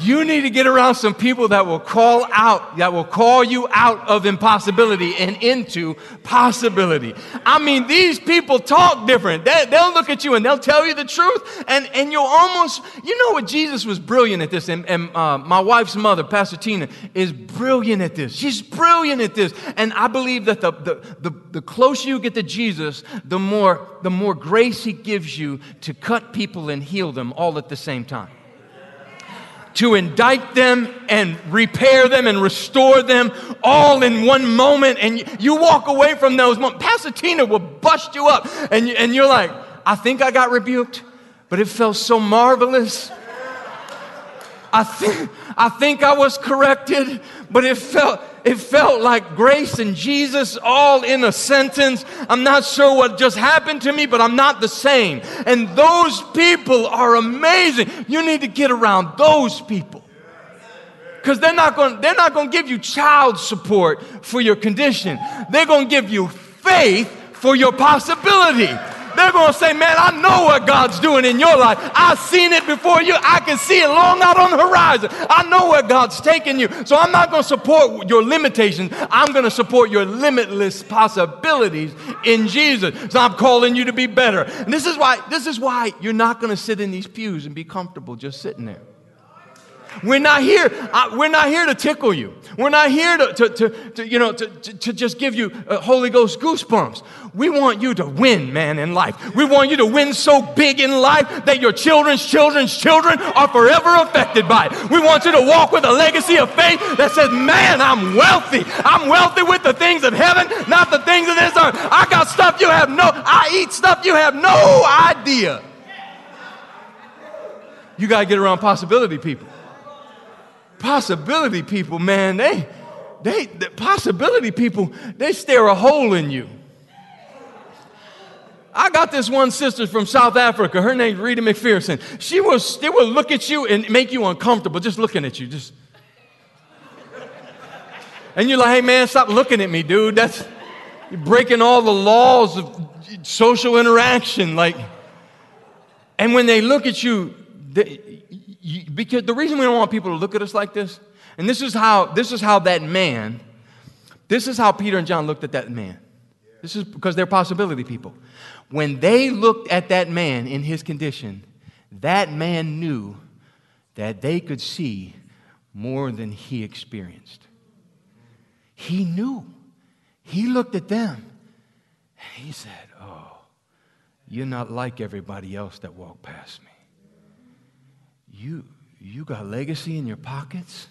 You need to get around some people that will call out, that will call you out of impossibility and into possibility. I mean, these people talk different. They, will look at you and they'll tell you the truth. And, and you'll almost, you know what? Jesus was brilliant at this. And, and uh, my wife's mother, Pastor Tina, is brilliant at this. She's brilliant at this. And I believe that the, the, the, the closer you get to Jesus, the more, the more grace he gives you to cut people and heal them all at the same time to indict them and repair them and restore them all in one moment. And you walk away from those moments. Pastor Tina will bust you up, and, and you're like, I think I got rebuked, but it felt so marvelous. I think, I think I was corrected, but it felt, it felt like grace and Jesus all in a sentence. I'm not sure what just happened to me, but I'm not the same. And those people are amazing. You need to get around those people. Because they're not going they're not to give you child support for your condition. They're going to give you faith for your possibility. They're going to say, Man, I know what God's doing in your life. I've seen it before you. I can see it long out on the horizon. I know where God's taking you. So I'm not going to support your limitations. I'm going to support your limitless possibilities in Jesus. So I'm calling you to be better. And this is why, this is why you're not going to sit in these pews and be comfortable just sitting there. We're not here. Uh, we're not here to tickle you. We're not here to, to, to, to you know, to, to, to, just give you uh, Holy Ghost goosebumps. We want you to win, man, in life. We want you to win so big in life that your children's children's children are forever affected by it. We want you to walk with a legacy of faith that says, man, I'm wealthy. I'm wealthy with the things of heaven, not the things of this earth. I got stuff you have no, I eat stuff you have no idea. You got to get around possibility people possibility people, man, they, they, the possibility people, they stare a hole in you. I got this one sister from South Africa. Her name's Rita McPherson. She was, they will look at you and make you uncomfortable just looking at you. Just, and you're like, hey man, stop looking at me, dude. That's you're breaking all the laws of social interaction. Like, and when they look at you, they, you, because the reason we don't want people to look at us like this, and this is how this is how that man, this is how Peter and John looked at that man. This is because they're possibility people. When they looked at that man in his condition, that man knew that they could see more than he experienced. He knew. He looked at them and he said, Oh, you're not like everybody else that walked past me you, you got legacy in your pockets.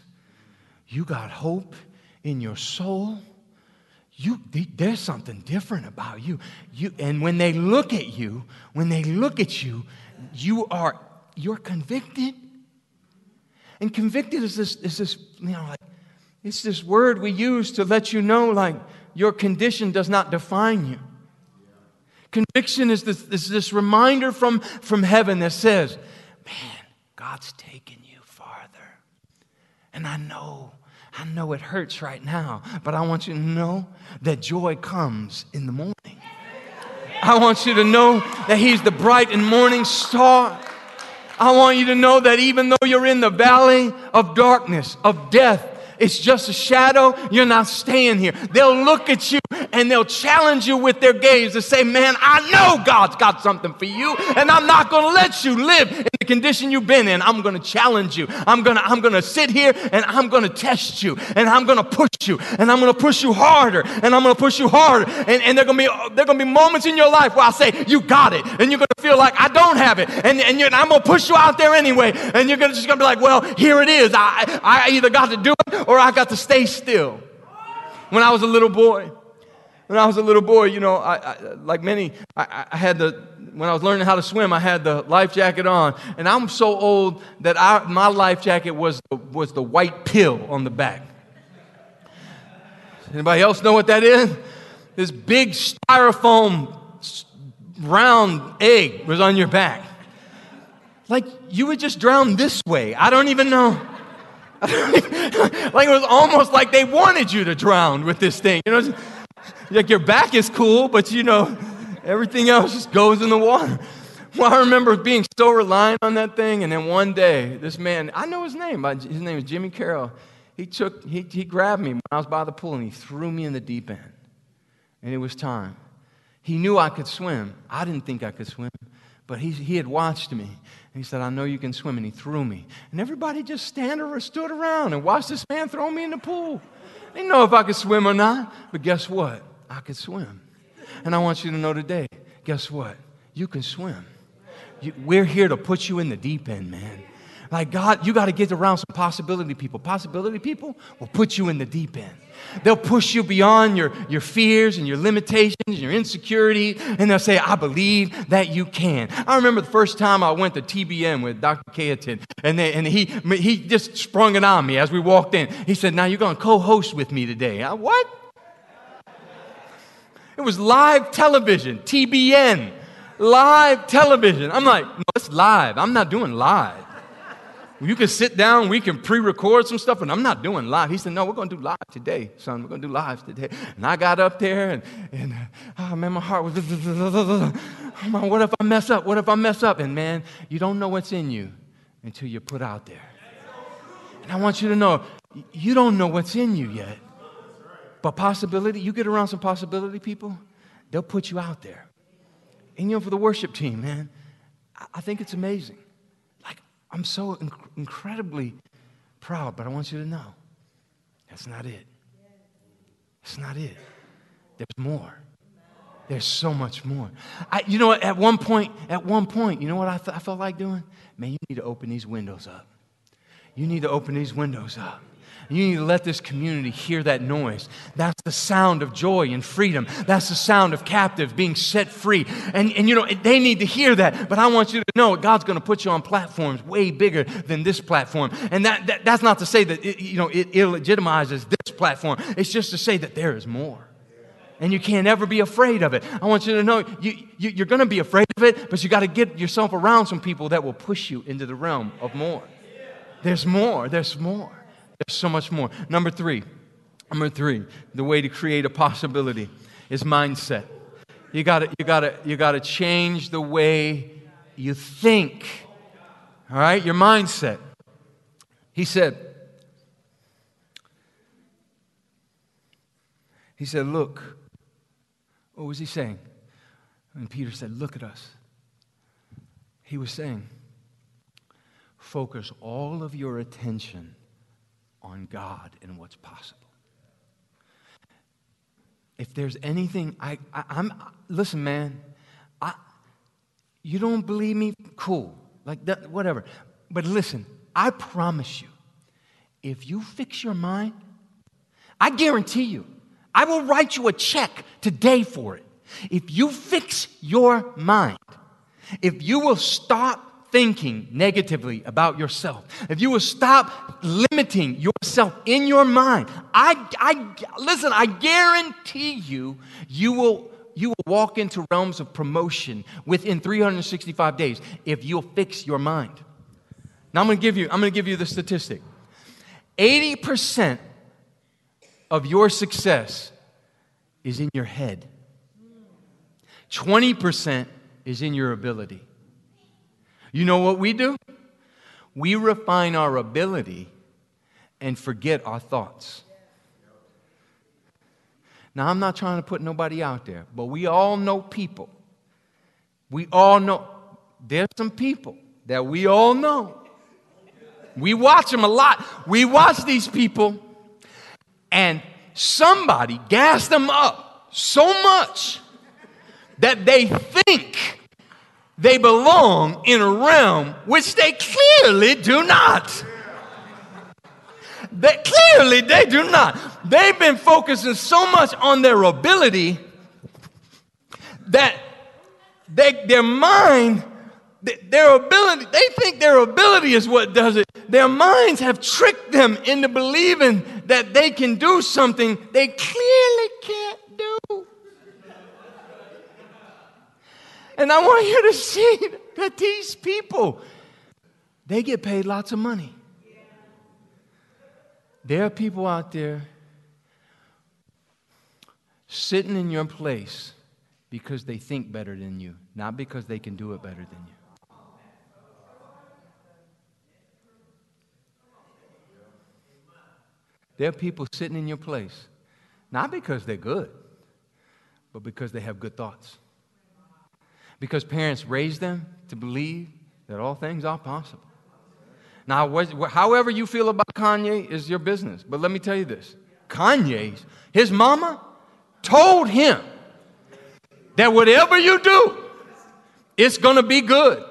You got hope in your soul. You, there's something different about you. you. And when they look at you, when they look at you, you are, you're convicted. And convicted is this, is this, you know, like, it's this word we use to let you know, like, your condition does not define you. Conviction is this, is this reminder from, from heaven that says, man, God's taking you farther. And I know, I know it hurts right now, but I want you to know that joy comes in the morning. I want you to know that He's the bright and morning star. I want you to know that even though you're in the valley of darkness, of death, it's just a shadow. You're not staying here. They'll look at you and they'll challenge you with their gaze to say, Man, I know God's got something for you, and I'm not going to let you live in the condition you've been in. I'm going to challenge you. I'm going to I'm going to sit here and I'm going to test you, and I'm going to push you, and I'm going to push you harder, and I'm going to push you harder. And, and there are going to be there going to be moments in your life where I say, You got it. And you're going to feel like I don't have it. And, and I'm going to push you out there anyway. And you're gonna, just going to be like, Well, here it is. I, I either got to do it or I got to stay still. When I was a little boy, when I was a little boy, you know, I, I, like many, I, I, had the, when I was learning how to swim, I had the life jacket on. And I'm so old that I, my life jacket was, was the white pill on the back. Anybody else know what that is? This big styrofoam round egg was on your back. Like you would just drown this way. I don't even know. like it was almost like they wanted you to drown with this thing. You know, like your back is cool, but you know, everything else just goes in the water. Well, I remember being so reliant on that thing, and then one day, this man, I know his name, his name is Jimmy Carroll. He took, he, he grabbed me when I was by the pool and he threw me in the deep end. And it was time. He knew I could swim. I didn't think I could swim, but he, he had watched me. He said, I know you can swim. And he threw me. And everybody just stand or stood around and watched this man throw me in the pool. They know if I could swim or not, but guess what? I could swim. And I want you to know today, guess what? You can swim. You, we're here to put you in the deep end, man. Like, God, you got to get around some possibility people. Possibility people will put you in the deep end. They'll push you beyond your, your fears and your limitations and your insecurity, and they'll say, I believe that you can. I remember the first time I went to TBN with Dr. Kayatin, and, they, and he, he just sprung it on me as we walked in. He said, Now you're going to co host with me today. I, what? It was live television, TBN, live television. I'm like, no, it's live. I'm not doing live. You can sit down, we can pre record some stuff, and I'm not doing live. He said, No, we're going to do live today, son. We're going to do live today. And I got up there, and, and oh man, my heart was, what if I mess up? What if I mess up? And man, you don't know what's in you until you're put out there. And I want you to know, you don't know what's in you yet. But possibility, you get around some possibility people, they'll put you out there. And you know, for the worship team, man, I think it's amazing. I'm so inc- incredibly proud, but I want you to know that's not it. That's not it. There's more. There's so much more. I, you know, what at one point, at one point, you know what I, th- I felt like doing? Man, you need to open these windows up. You need to open these windows up. You need to let this community hear that noise. That's the sound of joy and freedom. That's the sound of captives being set free. And, and you know, they need to hear that. But I want you to know God's going to put you on platforms way bigger than this platform. And that, that that's not to say that, it, you know, it illegitimizes this platform. It's just to say that there is more. And you can't ever be afraid of it. I want you to know you, you, you're going to be afraid of it, but you got to get yourself around some people that will push you into the realm of more. There's more. There's more. There's so much more. Number three, number three, the way to create a possibility is mindset. You gotta, you gotta, you gotta change the way you think. All right, your mindset. He said, he said, look. What was he saying? And Peter said, look at us. He was saying, focus all of your attention on God and what's possible. If there's anything, I, I am listen, man. I, you don't believe me? Cool, like that, whatever. But listen, I promise you, if you fix your mind, I guarantee you, I will write you a check today for it. If you fix your mind, if you will stop thinking negatively about yourself, if you will stop limiting yourself in your mind, I, I listen, I guarantee you, you will you will walk into realms of promotion within 365 days if you'll fix your mind. Now I'm going to give you I'm going to give you the statistic. 80% of your success is in your head. 20% is in your ability. You know what we do? We refine our ability and forget our thoughts. Now, I'm not trying to put nobody out there, but we all know people. We all know. There's some people that we all know. We watch them a lot. We watch these people, and somebody gassed them up so much that they think they belong in a realm which they clearly do not. They, clearly, they do not. They've been focusing so much on their ability that they, their mind, their ability, they think their ability is what does it. Their minds have tricked them into believing that they can do something they clearly can't do. And I want you to see that these people, they get paid lots of money. There are people out there sitting in your place because they think better than you, not because they can do it better than you. There are people sitting in your place, not because they're good, but because they have good thoughts. Because parents raised them to believe that all things are possible. Now, however you feel about Kanye is your business. But let me tell you this Kanye's, his mama told him that whatever you do, it's gonna be good.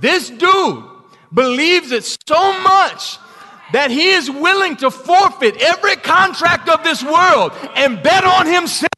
This dude believes it so much that he is willing to forfeit every contract of this world and bet on himself.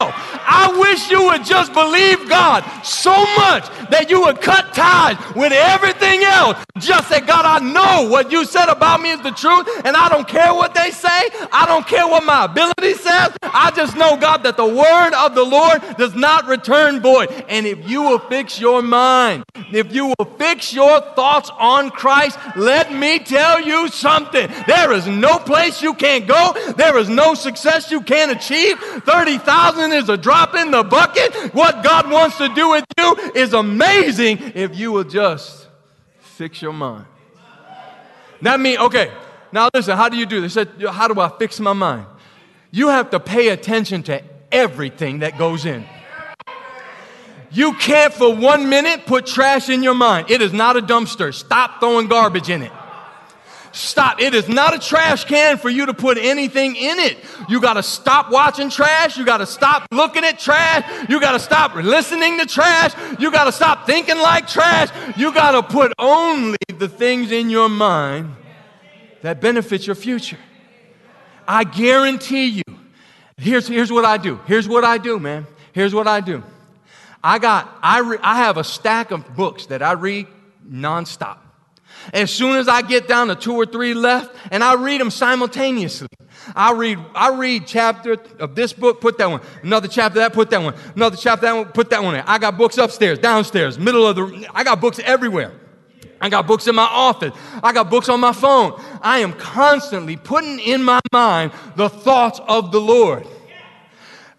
I wish you would just believe God so much that you would cut ties with everything else. Just say, God, I know what you said about me is the truth, and I don't care what they say. I don't care what my ability says. I just know, God, that the word of the Lord does not return void. And if you will fix your mind, if you will fix your thoughts on Christ, let me tell you something. There is no place you can't go. There is no success you can't achieve. 30,000 is a drop in the bucket. What God wants to do with you is amazing if you will just fix your mind. That means, okay, now listen, how do you do this? How do I fix my mind? You have to pay attention to everything that goes in. You can't for one minute put trash in your mind. It is not a dumpster. Stop throwing garbage in it. Stop. It is not a trash can for you to put anything in it. You got to stop watching trash. You got to stop looking at trash. You got to stop listening to trash. You got to stop thinking like trash. You got to put only the things in your mind that benefit your future. I guarantee you. Here's, here's what I do. Here's what I do, man. Here's what I do. I got, I, re, I have a stack of books that I read nonstop. As soon as I get down to two or three left, and I read them simultaneously. I read, I read chapter of this book, put that one. Another chapter that, put that one. Another chapter that one, put that one in. I got books upstairs, downstairs, middle of the. I got books everywhere. I got books in my office. I got books on my phone. I am constantly putting in my mind the thoughts of the Lord.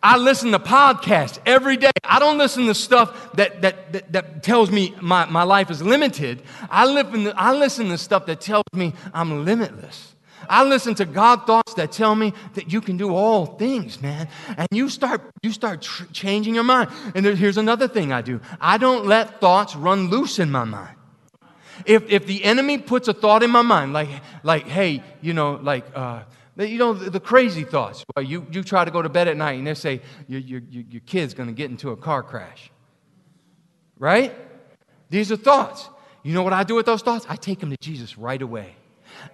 I listen to podcasts every day. I don't listen to stuff that, that, that, that tells me my, my life is limited. I, listen to, I listen to stuff that tells me I'm limitless. I listen to God thoughts that tell me that you can do all things, man. And you start, you start tr- changing your mind. And there, here's another thing I do I don't let thoughts run loose in my mind. If, if the enemy puts a thought in my mind, like, like hey, you know, like, uh, you know, the, crazy thoughts. Well, you, you try to go to bed at night and they say your, your, your kid's going to get into a car crash. Right? These are thoughts. You know what I do with those thoughts? I take them to Jesus right away.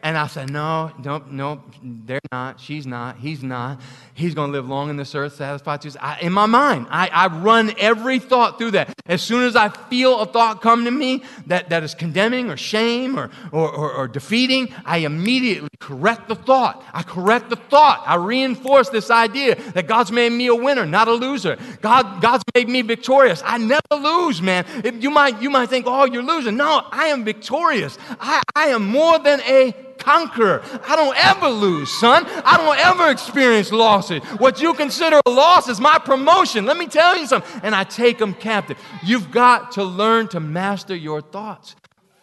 And I said, No, no, no, they're not. She's not. He's not. He's going to live long in this earth, satisfied I, In my mind, I, I run every thought through that. As soon as I feel a thought come to me that, that is condemning or shame or, or, or, or defeating, I immediately correct the thought. I correct the thought. I reinforce this idea that God's made me a winner, not a loser. God, God's made me victorious. I never lose, man. If you, might, you might think, oh, you're losing. No, I am victorious. I, I am more than a conqueror. I don't ever lose, son. I don't ever experience losses. What you consider a loss is my promotion. Let me tell you something. And I take them captive. You've got to learn to master your thoughts.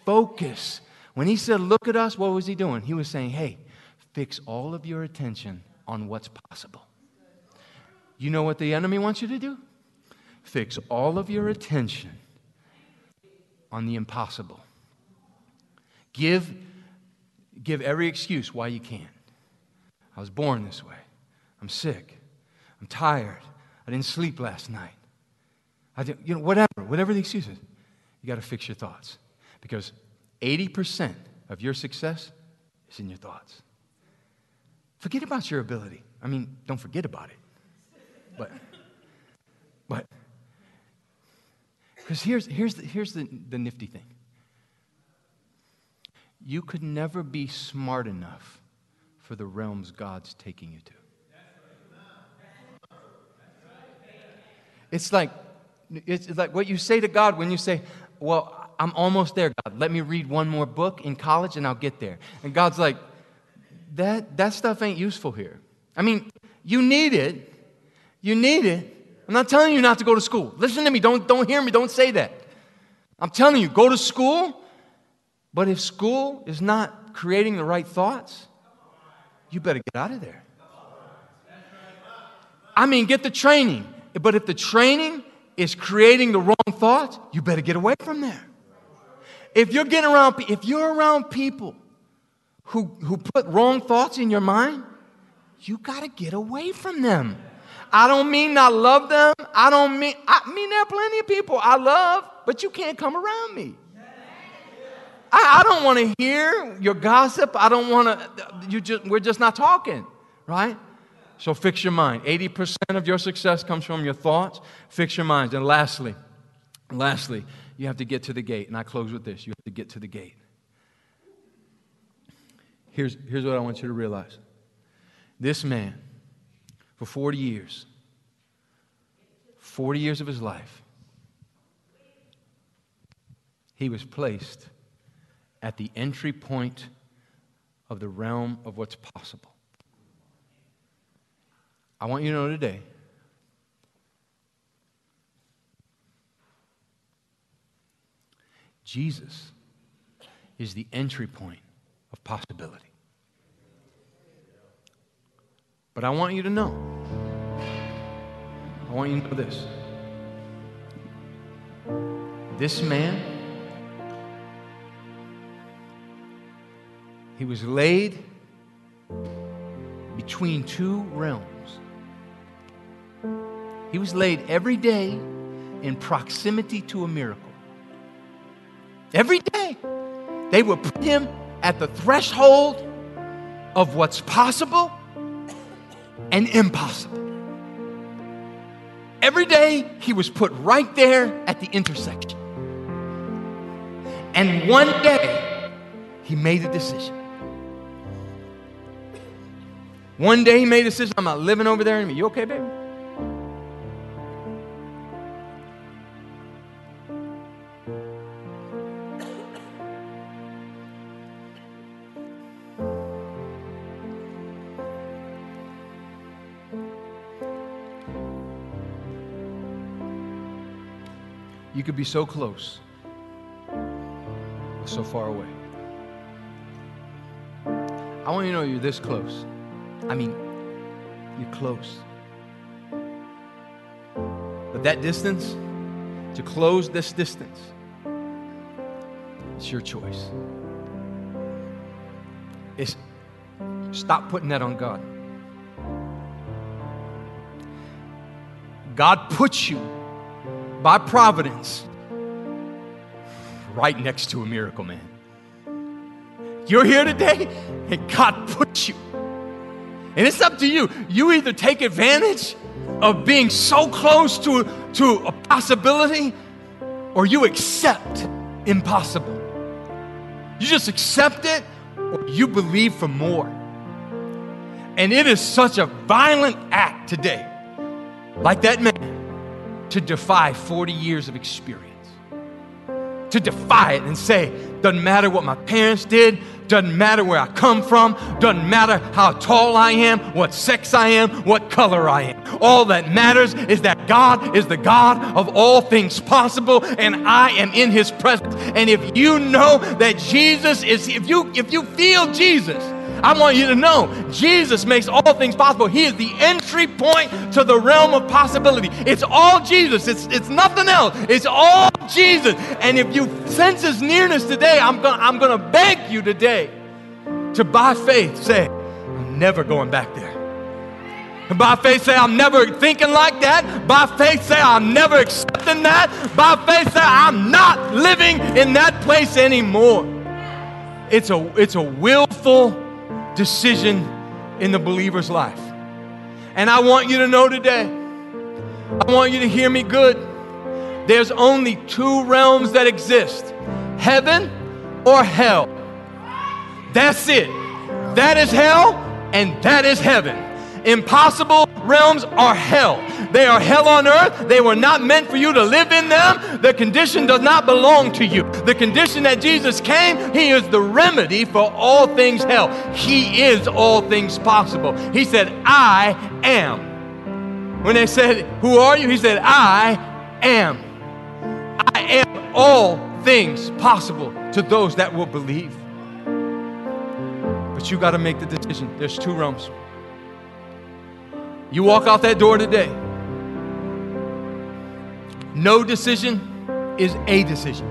Focus. When he said, Look at us, what was he doing? He was saying, Hey, fix all of your attention on what's possible. You know what the enemy wants you to do? Fix all of your attention on the impossible. Give give every excuse why you can't. I was born this way. I'm sick. I'm tired. I didn't sleep last night. I did, you know, whatever, whatever the excuse is, you got to fix your thoughts because 80% of your success is in your thoughts. Forget about your ability. I mean, don't forget about it. But, but, because here's, here's, the, here's the, the nifty thing you could never be smart enough for the realms God's taking you to. It's like, it's like what you say to God when you say, Well, I'm almost there, God. Let me read one more book in college and I'll get there. And God's like, that, that stuff ain't useful here. I mean, you need it. You need it. I'm not telling you not to go to school. Listen to me. Don't, don't hear me. Don't say that. I'm telling you, go to school. But if school is not creating the right thoughts, you better get out of there. I mean, get the training. But if the training is creating the wrong thoughts, you better get away from there. If you're getting around, if you're around people who, who put wrong thoughts in your mind, you got to get away from them. I don't mean not love them. I don't mean, I mean, there are plenty of people I love, but you can't come around me. I, I don't want to hear your gossip. I don't want to, you just, we're just not talking, right? So fix your mind. 80% of your success comes from your thoughts. Fix your minds. And lastly, lastly, you have to get to the gate. And I close with this you have to get to the gate. Here's, here's what I want you to realize this man, for 40 years, 40 years of his life, he was placed at the entry point of the realm of what's possible. I want you to know today Jesus is the entry point of possibility. But I want you to know, I want you to know this. This man, he was laid between two realms. He was laid every day in proximity to a miracle. Every day. They would put him at the threshold of what's possible and impossible. Every day he was put right there at the intersection. And one day he made a decision. One day he made a decision I'm not living over there anymore. You okay, baby? You could be so close, so far away. I want you to know you're this close. I mean, you're close. But that distance, to close this distance, it's your choice. It's stop putting that on God. God puts you by providence right next to a miracle man. You're here today, and God put you. And it's up to you. You either take advantage of being so close to, to a possibility, or you accept impossible. You just accept it, or you believe for more. And it is such a violent act today, like that man to defy 40 years of experience. To defy it and say, doesn't matter what my parents did, doesn't matter where I come from, doesn't matter how tall I am, what sex I am, what color I am. All that matters is that God is the God of all things possible and I am in his presence. And if you know that Jesus is if you if you feel Jesus, I want you to know Jesus makes all things possible. He is the entry point to the realm of possibility. It's all Jesus, it's, it's nothing else. It's all Jesus. And if you sense his nearness today, I'm gonna I'm going to beg you today to, by faith, say, I'm never going back there. By faith, say, I'm never thinking like that. By faith, say, I'm never accepting that. By faith, say, I'm not living in that place anymore. It's a, it's a willful decision in the believer's life. And I want you to know today, I want you to hear me good. There's only two realms that exist heaven or hell. That's it. That is hell, and that is heaven. Impossible realms are hell. They are hell on earth. They were not meant for you to live in them. The condition does not belong to you. The condition that Jesus came, He is the remedy for all things hell. He is all things possible. He said, I am. When they said, Who are you? He said, I am. I am all things possible to those that will believe. But you got to make the decision. There's two realms. You walk out that door today. No decision is a decision.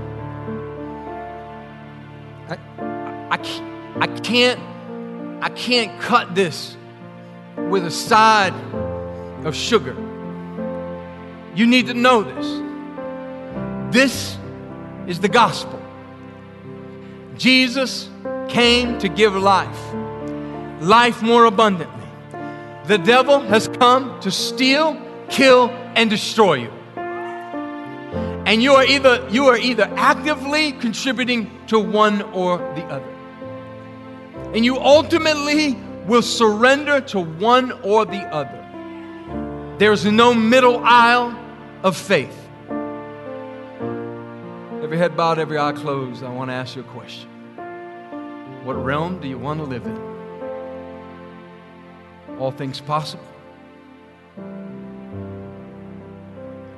I, I, I can't I can't cut this with a side of sugar. You need to know this. This is the gospel. Jesus came to give life, life more abundantly. The devil has come to steal, kill, and destroy you. And you are either you are either actively contributing to one or the other. And you ultimately will surrender to one or the other. There's no middle aisle of faith. Every head bowed, every eye closed, I want to ask you a question. What realm do you want to live in? All things possible? Or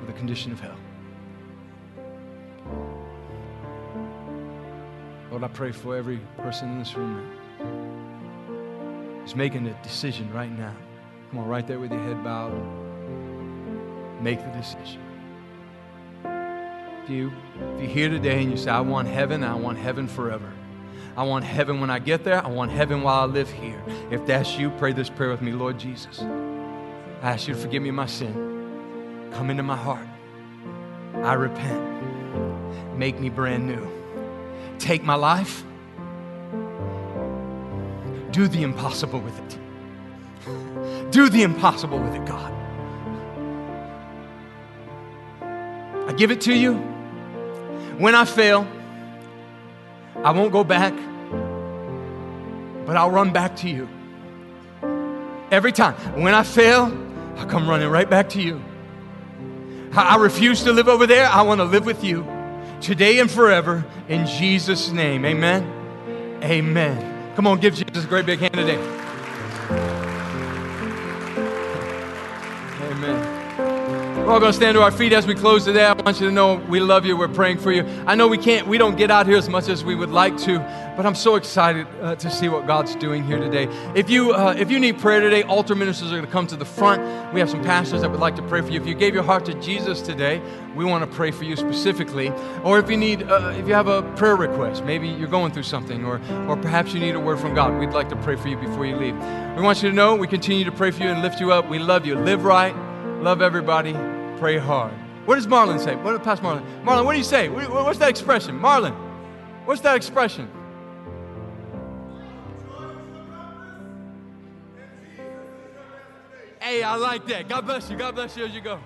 the condition of hell? Lord, I pray for every person in this room who's making a decision right now. Come on, right there with your head bowed. Make the decision. If, you, if you're here today and you say, I want heaven, I want heaven forever. I want heaven when I get there. I want heaven while I live here. If that's you, pray this prayer with me. Lord Jesus, I ask you to forgive me my sin. Come into my heart. I repent. Make me brand new. Take my life. Do the impossible with it. Do the impossible with it, God. I give it to you. When I fail, I won't go back but I'll run back to you. Every time. When I fail, I come running right back to you. I refuse to live over there. I want to live with you today and forever in Jesus' name. Amen. Amen. Come on, give Jesus a great big hand today. We're all going to stand to our feet as we close today. I want you to know we love you. We're praying for you. I know we can't, we don't get out here as much as we would like to, but I'm so excited uh, to see what God's doing here today. If you, uh, if you need prayer today, altar ministers are going to come to the front. We have some pastors that would like to pray for you. If you gave your heart to Jesus today, we want to pray for you specifically. Or if you need, uh, if you have a prayer request, maybe you're going through something, or, or perhaps you need a word from God, we'd like to pray for you before you leave. We want you to know we continue to pray for you and lift you up. We love you. Live right, love everybody pray hard. What does Marlon say? What does Pastor Marlon? Marlon, what do you say? What's that expression? Marlon, what's that expression? Hey, I like that. God bless you. God bless you as you go.